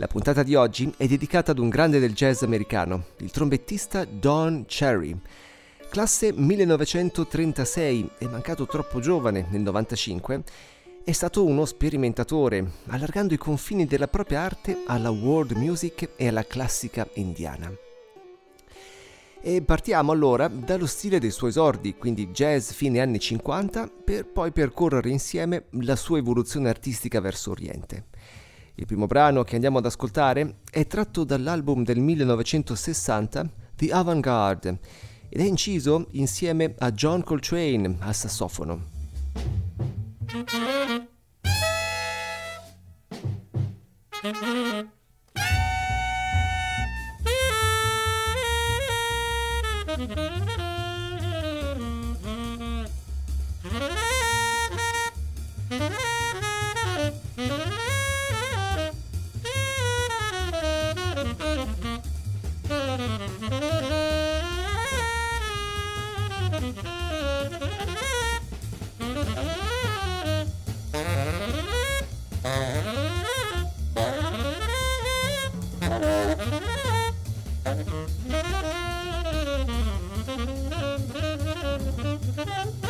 La puntata di oggi è dedicata ad un grande del jazz americano, il trombettista Don Cherry. Classe 1936 e mancato troppo giovane nel 95, è stato uno sperimentatore, allargando i confini della propria arte alla world music e alla classica indiana. E partiamo allora dallo stile dei suoi esordi, quindi jazz fine anni 50, per poi percorrere insieme la sua evoluzione artistica verso Oriente. Il primo brano che andiamo ad ascoltare è tratto dall'album del 1960 The Avant-Garde ed è inciso insieme a John Coltrane al sassofono. Mm-hmm. Thank you.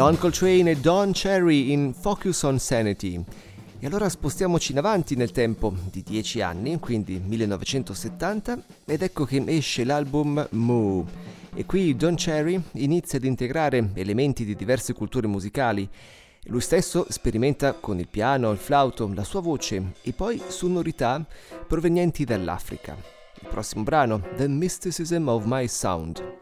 John Coltrane e Don Cherry in Focus on Sanity. E allora spostiamoci in avanti nel tempo di dieci anni, quindi 1970, ed ecco che esce l'album Moo. E qui Don Cherry inizia ad integrare elementi di diverse culture musicali. Lui stesso sperimenta con il piano, il flauto, la sua voce e poi sonorità provenienti dall'Africa. Il prossimo brano, The Mysticism of My Sound.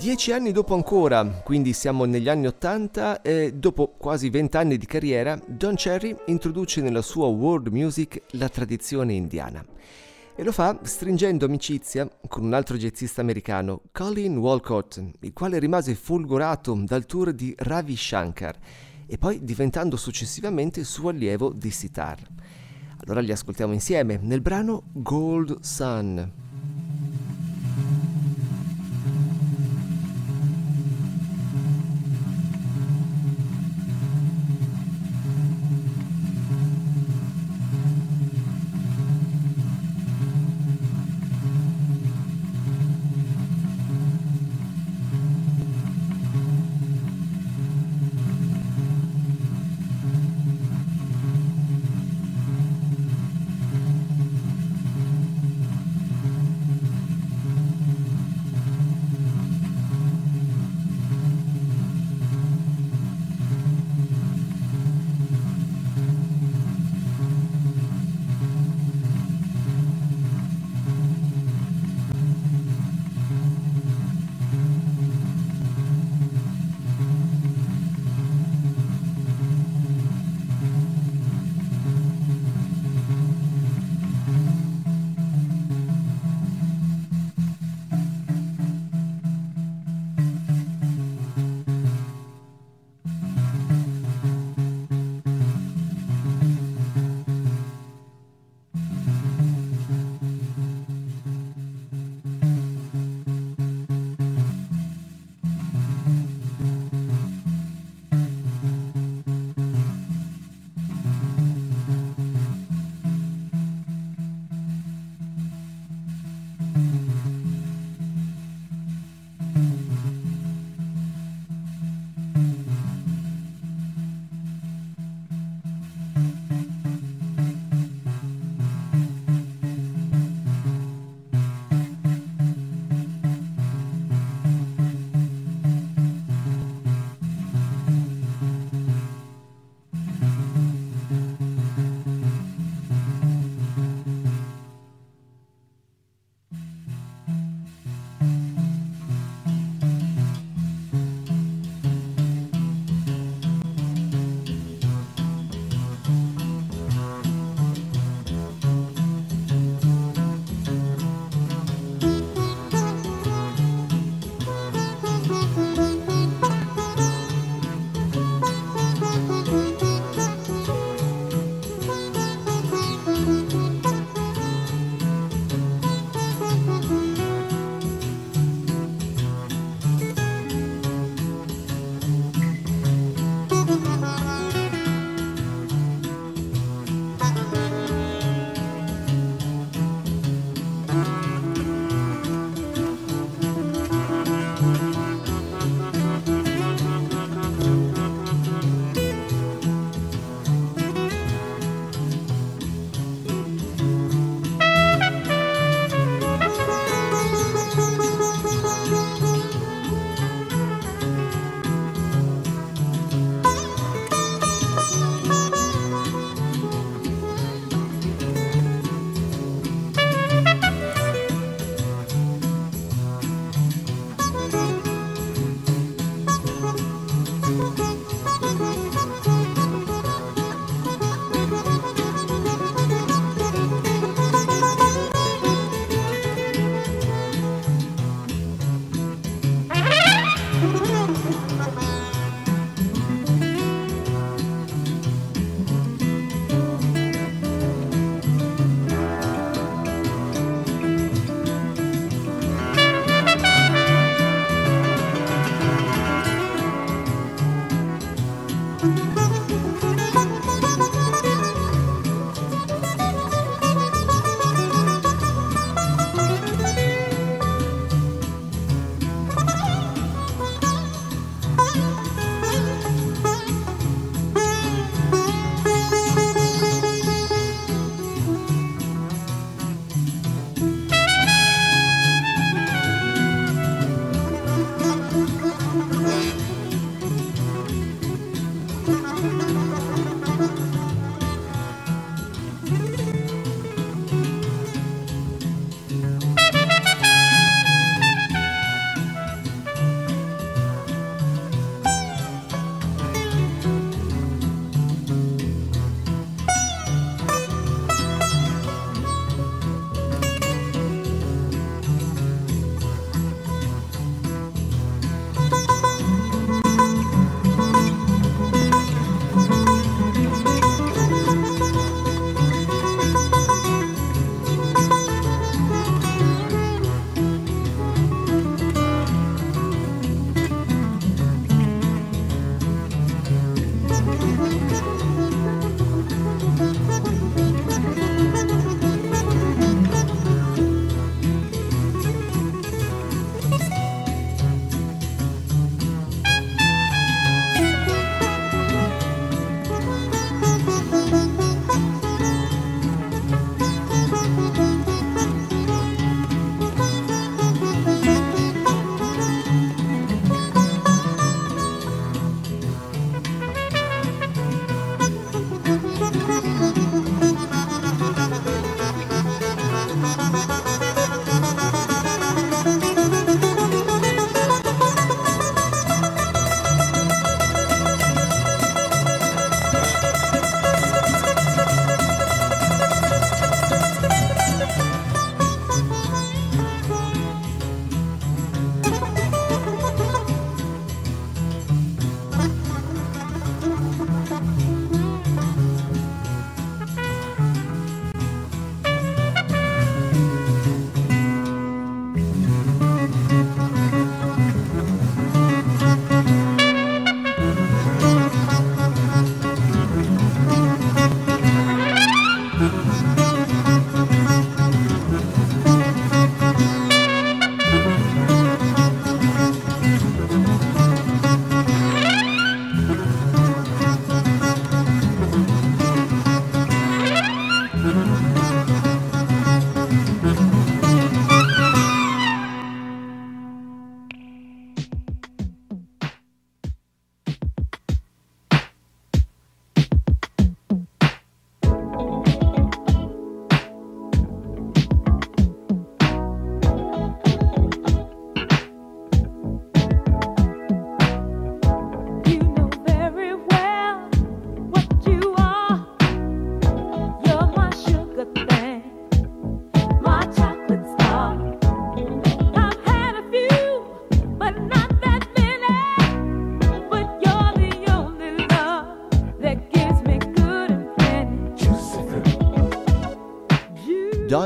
Dieci anni dopo ancora, quindi siamo negli anni Ottanta, e dopo quasi vent'anni di carriera, Don Cherry introduce nella sua world music la tradizione indiana. E lo fa stringendo amicizia con un altro jazzista americano, Colin Walcott, il quale rimase folgorato dal tour di Ravi Shankar e poi diventando successivamente suo allievo di sitar. Allora li ascoltiamo insieme nel brano Gold Sun.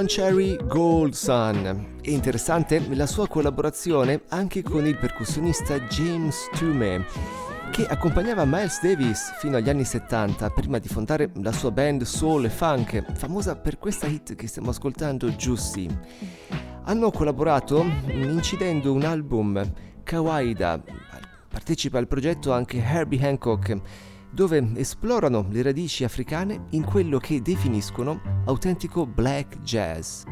Cherry Gold Sun. È interessante la sua collaborazione anche con il percussionista James Toomey, che accompagnava Miles Davis fino agli anni 70 prima di fondare la sua band soul e funk, famosa per questa hit che stiamo ascoltando, Juicy. Hanno collaborato incidendo un album, Kawaida. Partecipa al progetto anche Herbie Hancock dove esplorano le radici africane in quello che definiscono autentico black jazz.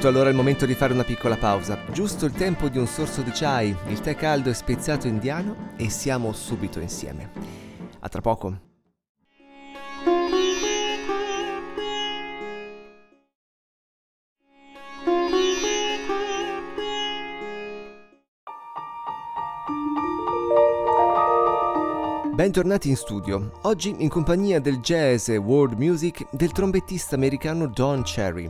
Giunto allora il momento di fare una piccola pausa, giusto il tempo di un sorso di chai, il tè caldo e speziato indiano e siamo subito insieme. A tra poco. Bentornati in studio, oggi in compagnia del jazz e world music del trombettista americano Don Cherry.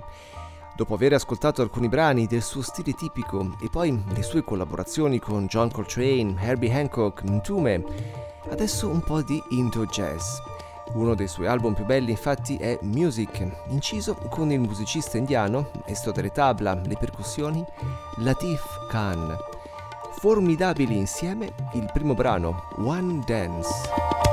Dopo aver ascoltato alcuni brani del suo stile tipico e poi le sue collaborazioni con John Coltrane, Herbie Hancock, Ntume, adesso un po' di Indo Jazz. Uno dei suoi album più belli infatti è Music, inciso con il musicista indiano, maestro delle tabla, le percussioni, Latif Khan. Formidabili insieme il primo brano, One Dance.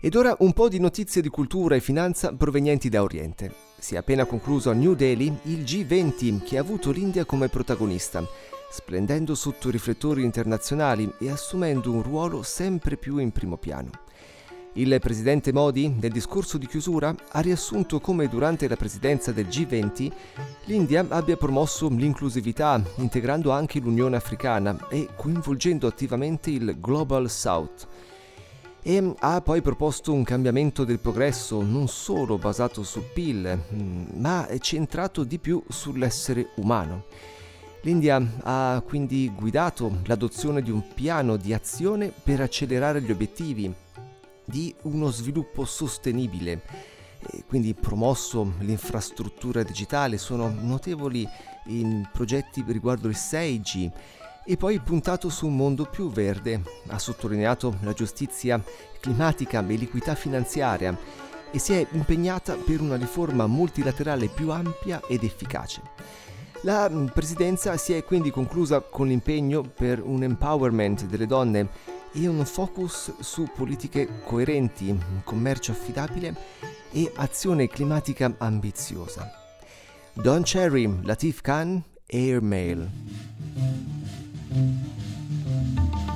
Ed ora un po' di notizie di cultura e finanza provenienti da Oriente. Si è appena concluso a New Delhi il G20 che ha avuto l'India come protagonista, splendendo sotto i riflettori internazionali e assumendo un ruolo sempre più in primo piano. Il presidente Modi, nel discorso di chiusura, ha riassunto come durante la presidenza del G20 l'India abbia promosso l'inclusività, integrando anche l'Unione Africana e coinvolgendo attivamente il Global South e ha poi proposto un cambiamento del progresso non solo basato sul PIL, mm, ma centrato di più sull'essere umano. L'India ha quindi guidato l'adozione di un piano di azione per accelerare gli obiettivi di uno sviluppo sostenibile, quindi promosso l'infrastruttura digitale, sono notevoli i progetti riguardo il 6G e poi puntato su un mondo più verde. Ha sottolineato la giustizia climatica e l'equità finanziaria e si è impegnata per una riforma multilaterale più ampia ed efficace. La mm, presidenza si è quindi conclusa con l'impegno per un empowerment delle donne e un focus su politiche coerenti, commercio affidabile e azione climatica ambiziosa. Don Cherry, Latif Khan, Airmail. 本当に。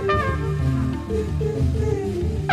Thank you.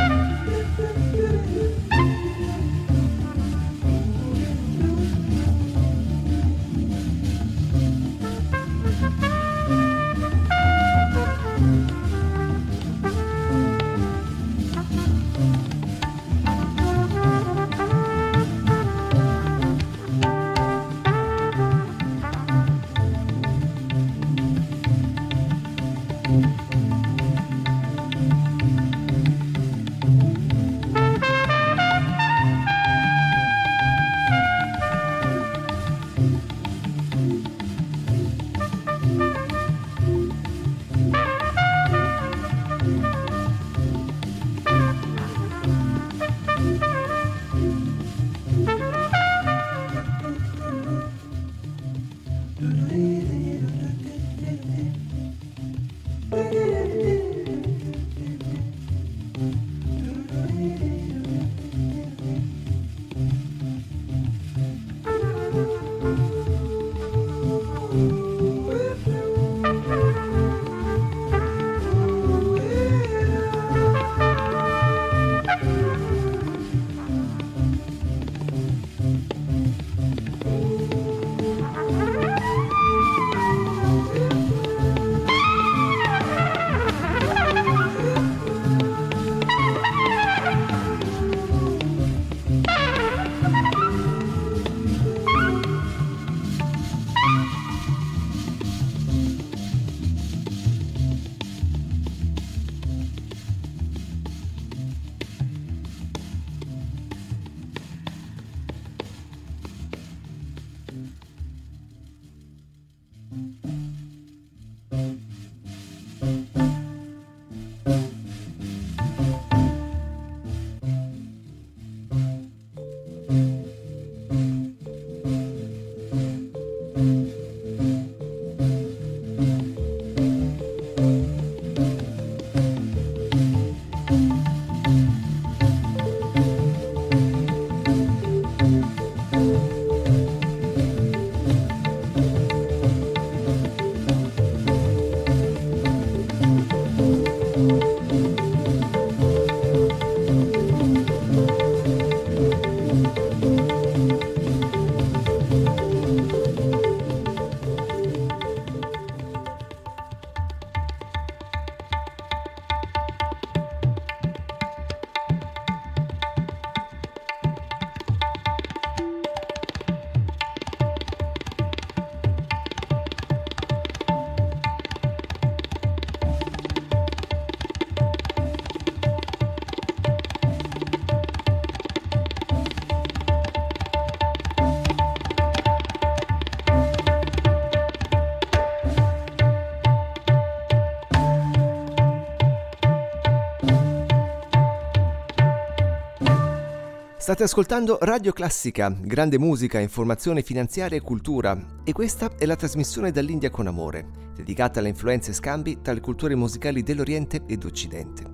State ascoltando Radio Classica, grande musica, informazione finanziaria e cultura e questa è la trasmissione dall'India con amore, dedicata alle influenze e scambi tra le culture musicali dell'Oriente ed Occidente.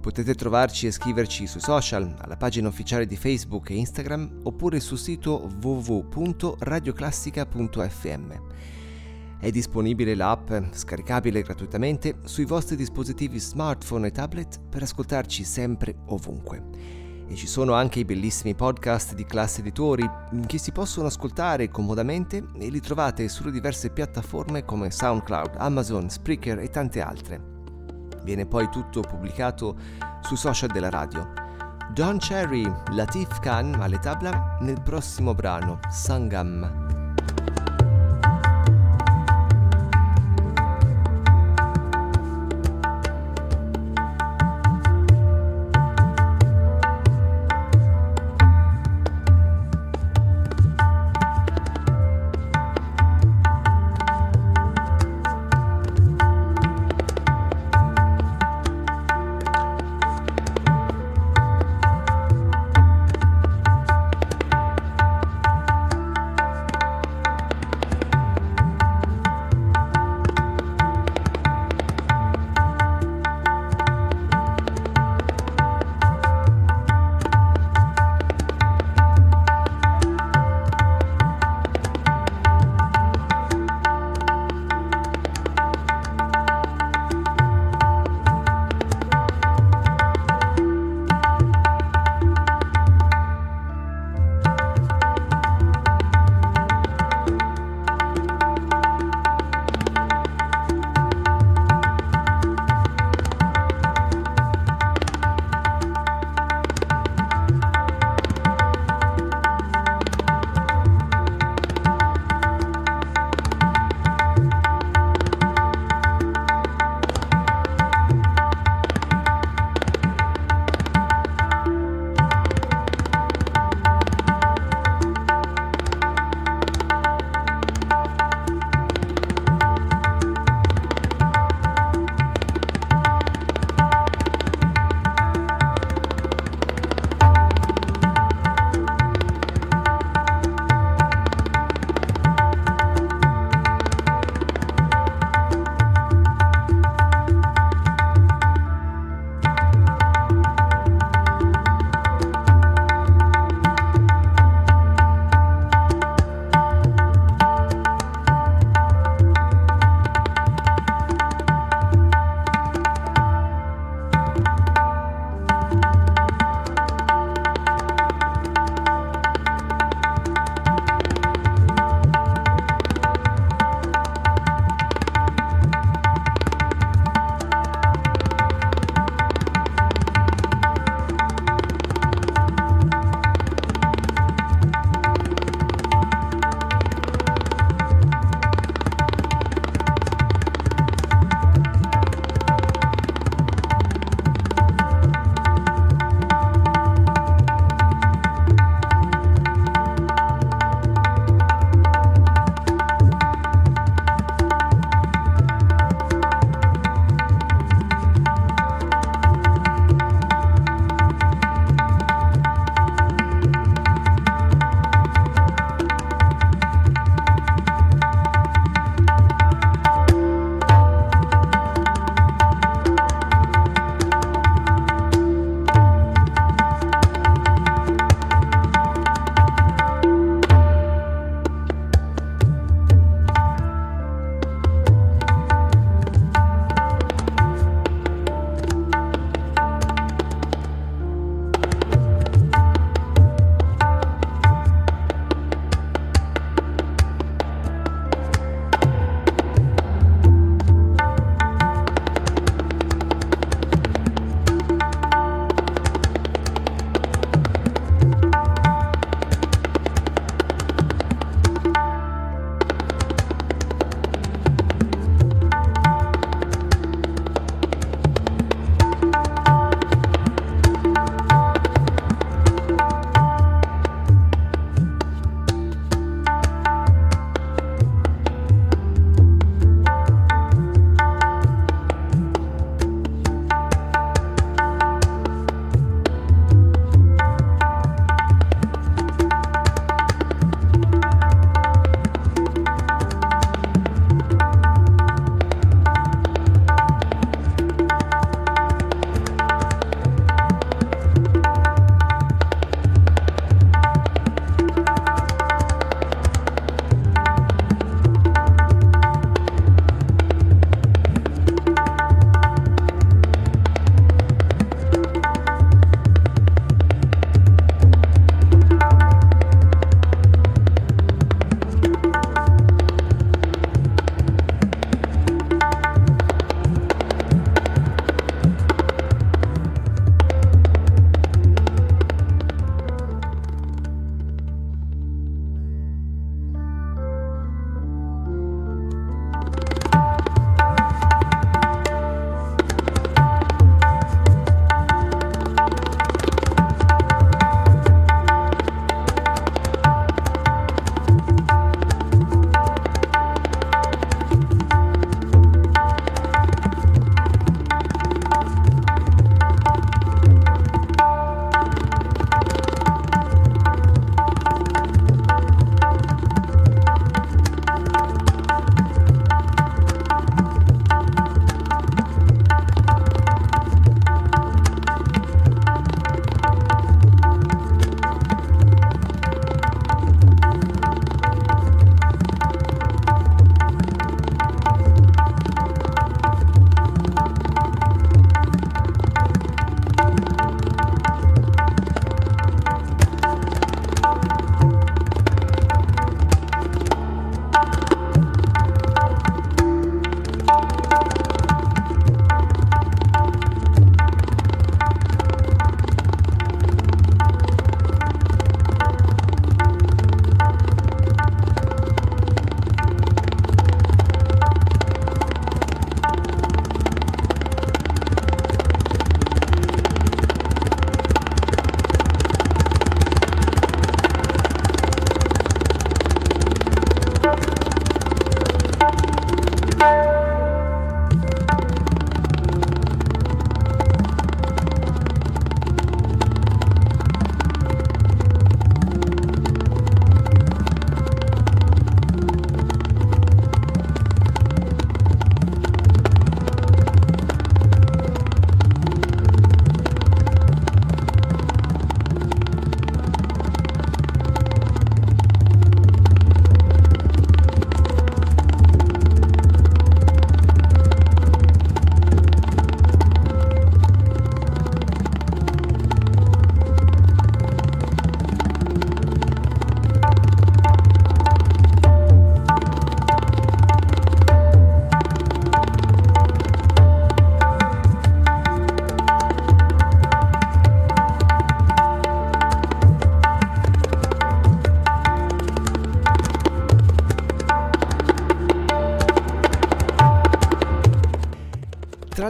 Potete trovarci e scriverci sui social, alla pagina ufficiale di Facebook e Instagram oppure sul sito www.radioclassica.fm. È disponibile l'app, scaricabile gratuitamente, sui vostri dispositivi smartphone e tablet per ascoltarci sempre ovunque. E ci sono anche i bellissimi podcast di classe editori che si possono ascoltare comodamente e li trovate sulle diverse piattaforme come SoundCloud, Amazon, Spreaker e tante altre. Viene poi tutto pubblicato sui social della radio. Don Cherry, Latif Khan alle tabla nel prossimo brano, Sangam.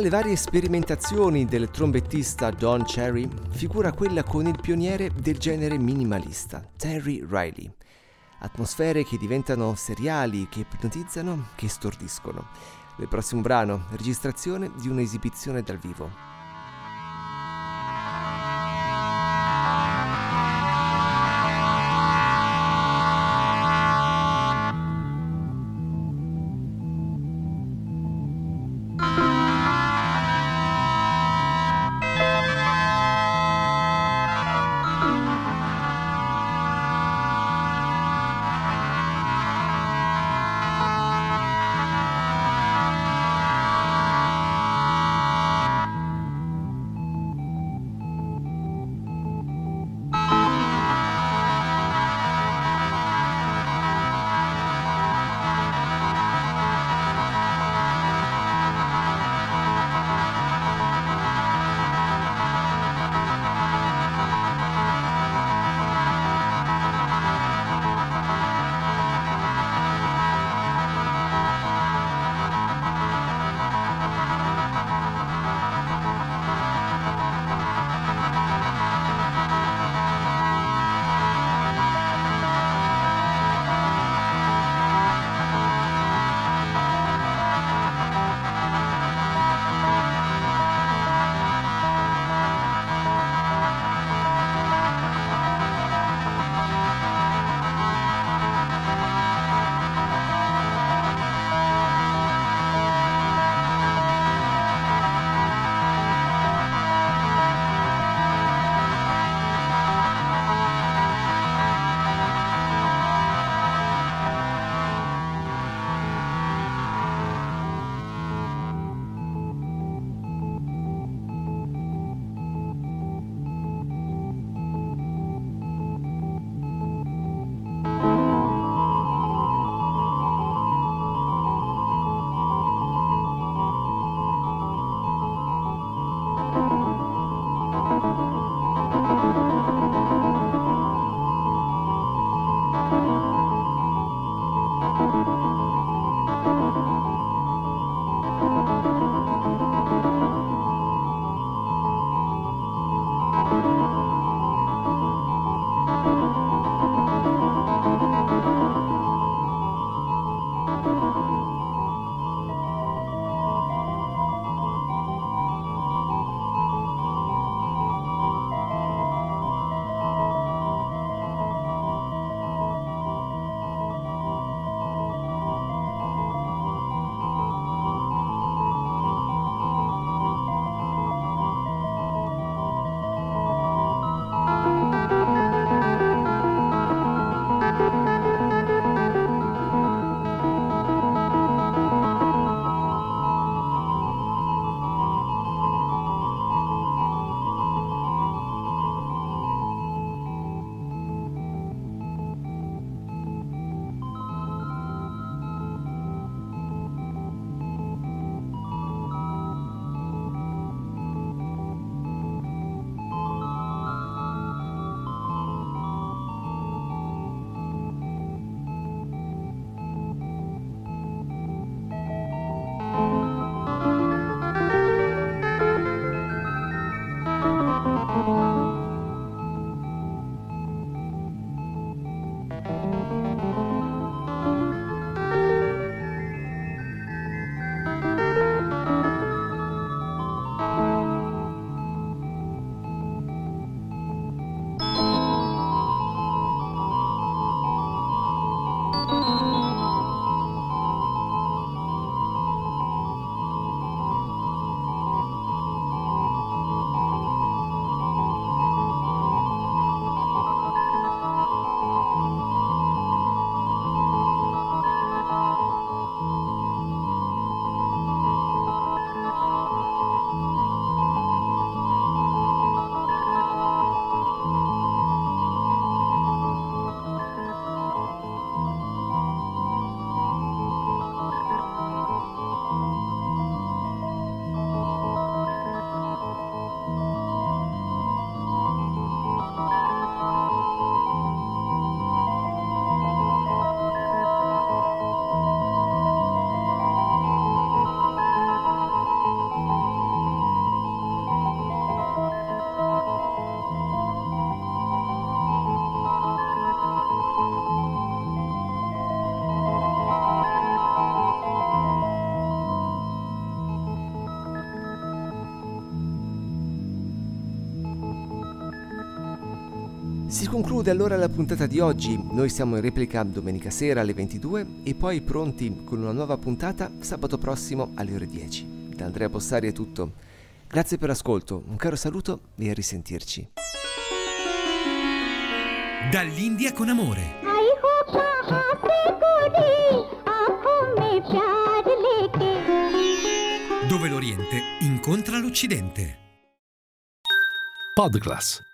Le varie sperimentazioni del trombettista Don Cherry figura quella con il pioniere del genere minimalista, Terry Riley. Atmosfere che diventano seriali, che ipnotizzano, che stordiscono. Nel prossimo brano, registrazione di un'esibizione dal vivo. conclude allora la puntata di oggi. Noi siamo in replica domenica sera alle 22 e poi pronti con una nuova puntata sabato prossimo alle ore 10. Da Andrea Bossari è tutto. Grazie per l'ascolto, un caro saluto e a risentirci. Dall'India con amore. Dove l'Oriente incontra l'Occidente. Podcast